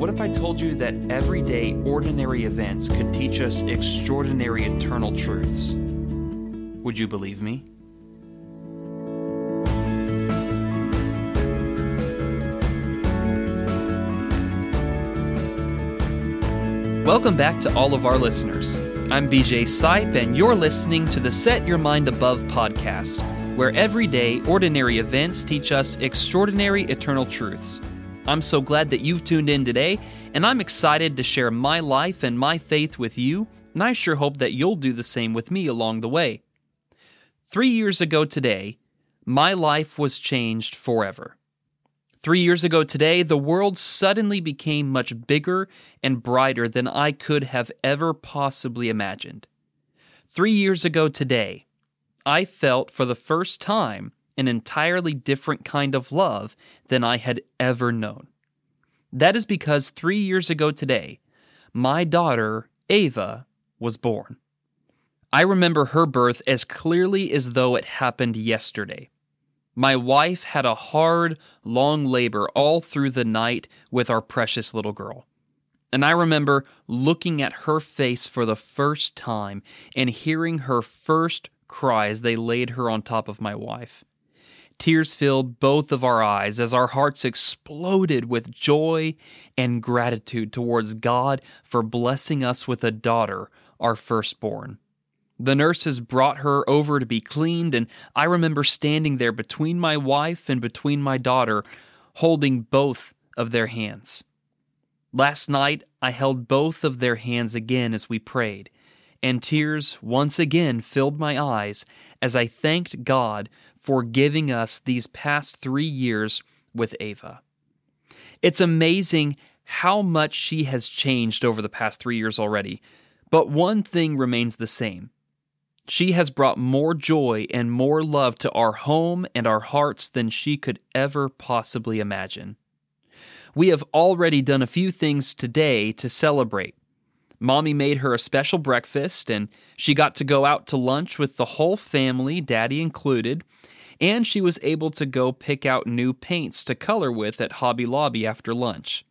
what if I told you that everyday, ordinary events could teach us extraordinary eternal truths? Would you believe me? Welcome back to all of our listeners. I'm BJ Sipe, and you're listening to the Set Your Mind Above podcast, where everyday, ordinary events teach us extraordinary eternal truths. I'm so glad that you've tuned in today, and I'm excited to share my life and my faith with you, and I sure hope that you'll do the same with me along the way. Three years ago today, my life was changed forever. Three years ago today, the world suddenly became much bigger and brighter than I could have ever possibly imagined. Three years ago today, I felt for the first time an entirely different kind of love than I had ever known. That is because three years ago today, my daughter, Ava, was born. I remember her birth as clearly as though it happened yesterday. My wife had a hard, long labor all through the night with our precious little girl. And I remember looking at her face for the first time and hearing her first cry as they laid her on top of my wife. Tears filled both of our eyes as our hearts exploded with joy and gratitude towards God for blessing us with a daughter, our firstborn. The nurses brought her over to be cleaned, and I remember standing there between my wife and between my daughter, holding both of their hands. Last night, I held both of their hands again as we prayed, and tears once again filled my eyes as I thanked God for giving us these past three years with Ava. It's amazing how much she has changed over the past three years already, but one thing remains the same. She has brought more joy and more love to our home and our hearts than she could ever possibly imagine. We have already done a few things today to celebrate. Mommy made her a special breakfast, and she got to go out to lunch with the whole family, Daddy included, and she was able to go pick out new paints to color with at Hobby Lobby after lunch.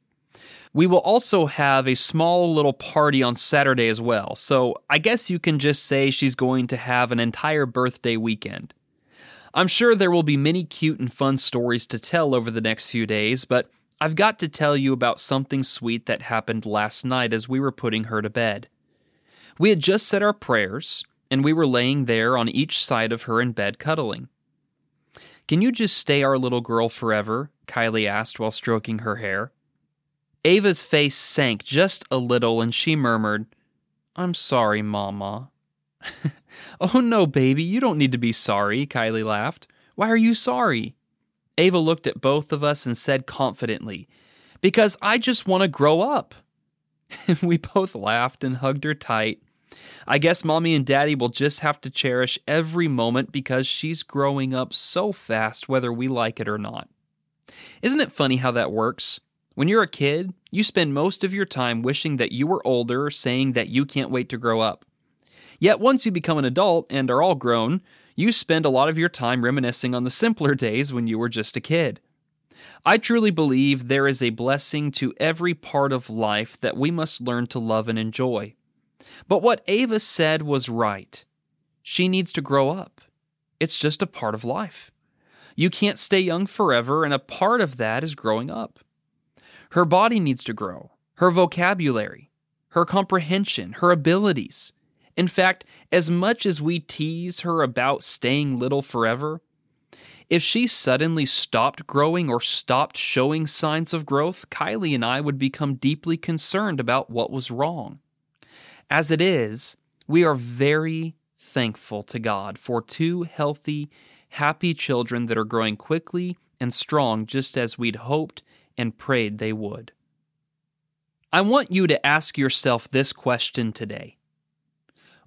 We will also have a small little party on Saturday as well, so I guess you can just say she's going to have an entire birthday weekend. I'm sure there will be many cute and fun stories to tell over the next few days, but I've got to tell you about something sweet that happened last night as we were putting her to bed. We had just said our prayers, and we were laying there on each side of her in bed cuddling. Can you just stay our little girl forever? Kylie asked while stroking her hair. Ava's face sank just a little and she murmured, I'm sorry, Mama. oh no, baby, you don't need to be sorry, Kylie laughed. Why are you sorry? Ava looked at both of us and said confidently, Because I just want to grow up. And we both laughed and hugged her tight. I guess mommy and daddy will just have to cherish every moment because she's growing up so fast, whether we like it or not. Isn't it funny how that works? When you're a kid, you spend most of your time wishing that you were older, or saying that you can't wait to grow up. Yet once you become an adult and are all grown, you spend a lot of your time reminiscing on the simpler days when you were just a kid. I truly believe there is a blessing to every part of life that we must learn to love and enjoy. But what Ava said was right. She needs to grow up. It's just a part of life. You can't stay young forever, and a part of that is growing up. Her body needs to grow, her vocabulary, her comprehension, her abilities. In fact, as much as we tease her about staying little forever, if she suddenly stopped growing or stopped showing signs of growth, Kylie and I would become deeply concerned about what was wrong. As it is, we are very thankful to God for two healthy, happy children that are growing quickly and strong just as we'd hoped and prayed they would. I want you to ask yourself this question today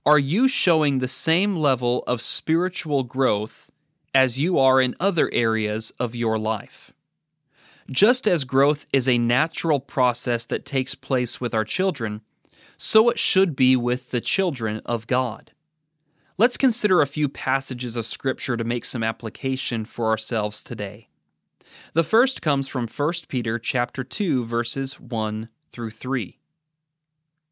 Are you showing the same level of spiritual growth as you are in other areas of your life? Just as growth is a natural process that takes place with our children, so it should be with the children of God. Let's consider a few passages of Scripture to make some application for ourselves today. The first comes from 1 Peter chapter 2 verses 1 through 3.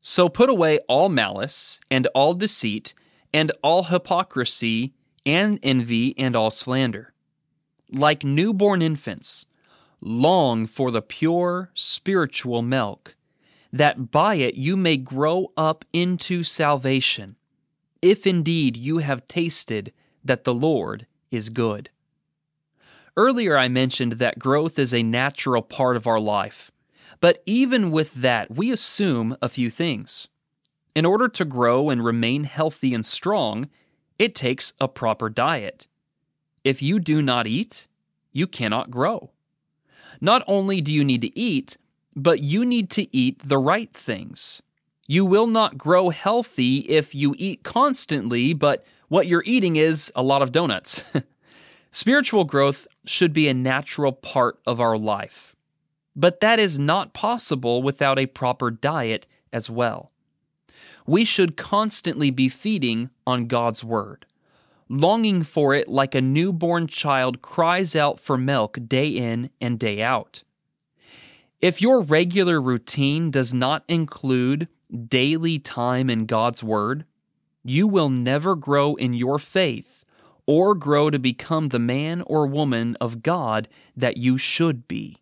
So put away all malice and all deceit and all hypocrisy and envy and all slander. Like newborn infants, long for the pure spiritual milk, that by it you may grow up into salvation, if indeed you have tasted that the Lord is good. Earlier, I mentioned that growth is a natural part of our life. But even with that, we assume a few things. In order to grow and remain healthy and strong, it takes a proper diet. If you do not eat, you cannot grow. Not only do you need to eat, but you need to eat the right things. You will not grow healthy if you eat constantly, but what you're eating is a lot of donuts. Spiritual growth should be a natural part of our life. But that is not possible without a proper diet as well. We should constantly be feeding on God's Word, longing for it like a newborn child cries out for milk day in and day out. If your regular routine does not include daily time in God's Word, you will never grow in your faith or grow to become the man or woman of God that you should be.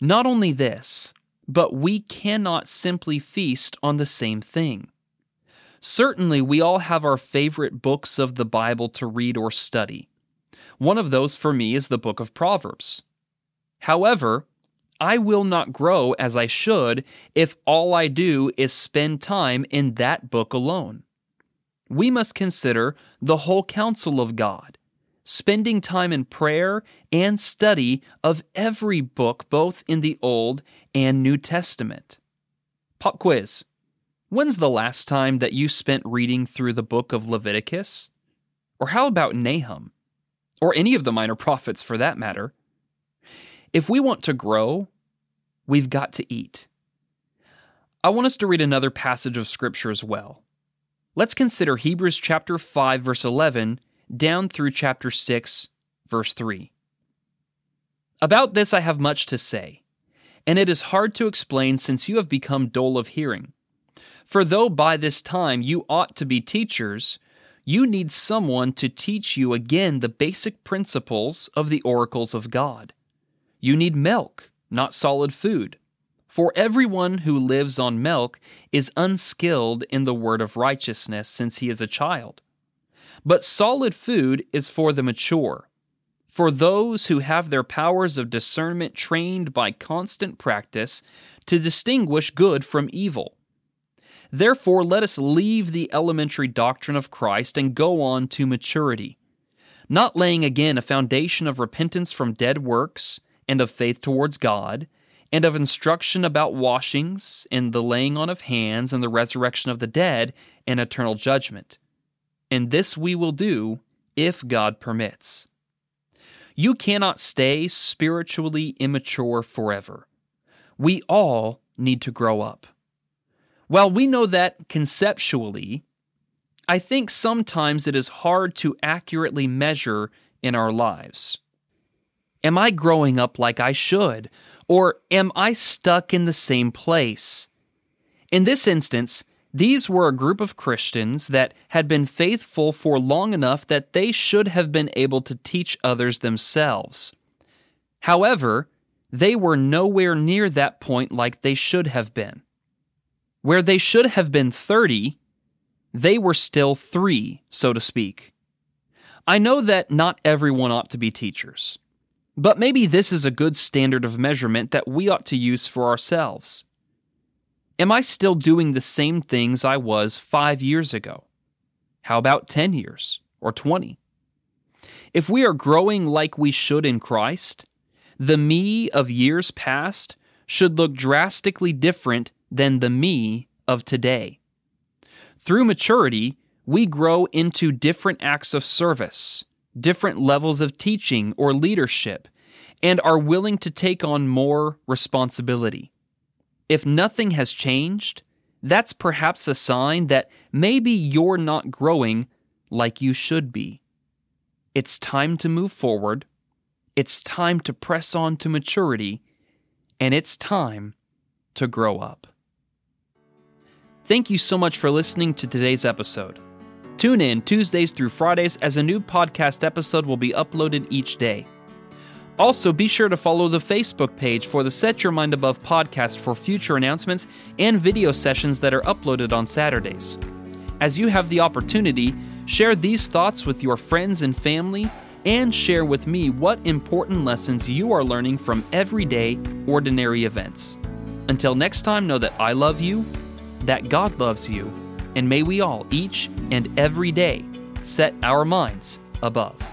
Not only this, but we cannot simply feast on the same thing. Certainly, we all have our favorite books of the Bible to read or study. One of those for me is the book of Proverbs. However, I will not grow as I should if all I do is spend time in that book alone. We must consider the whole counsel of God spending time in prayer and study of every book, both in the Old and New Testament. Pop quiz When's the last time that you spent reading through the book of Leviticus? Or how about Nahum? Or any of the minor prophets for that matter? If we want to grow, we've got to eat. I want us to read another passage of Scripture as well. Let's consider Hebrews chapter 5 verse 11 down through chapter 6, verse 3. About this I have much to say, and it is hard to explain since you have become dull of hearing. For though by this time you ought to be teachers, you need someone to teach you again the basic principles of the oracles of God. You need milk, not solid food. For everyone who lives on milk is unskilled in the word of righteousness since he is a child. But solid food is for the mature, for those who have their powers of discernment trained by constant practice to distinguish good from evil. Therefore, let us leave the elementary doctrine of Christ and go on to maturity, not laying again a foundation of repentance from dead works and of faith towards God, and of instruction about washings and the laying on of hands and the resurrection of the dead and eternal judgment and this we will do if God permits. You cannot stay spiritually immature forever. We all need to grow up. While we know that conceptually, I think sometimes it is hard to accurately measure in our lives. Am I growing up like I should? Or am I stuck in the same place? In this instance, these were a group of Christians that had been faithful for long enough that they should have been able to teach others themselves. However, they were nowhere near that point like they should have been. Where they should have been 30, they were still three, so to speak. I know that not everyone ought to be teachers, but maybe this is a good standard of measurement that we ought to use for ourselves. Am I still doing the same things I was five years ago? How about 10 years or 20? If we are growing like we should in Christ, the me of years past should look drastically different than the me of today. Through maturity, we grow into different acts of service, different levels of teaching or leadership, and are willing to take on more responsibility. If nothing has changed, that's perhaps a sign that maybe you're not growing like you should be. It's time to move forward. It's time to press on to maturity. And it's time to grow up. Thank you so much for listening to today's episode. Tune in Tuesdays through Fridays as a new podcast episode will be uploaded each day. Also, be sure to follow the Facebook page for the Set Your Mind Above podcast for future announcements and video sessions that are uploaded on Saturdays. As you have the opportunity, share these thoughts with your friends and family, and share with me what important lessons you are learning from everyday, ordinary events. Until next time, know that I love you, that God loves you, and may we all, each and every day, set our minds above.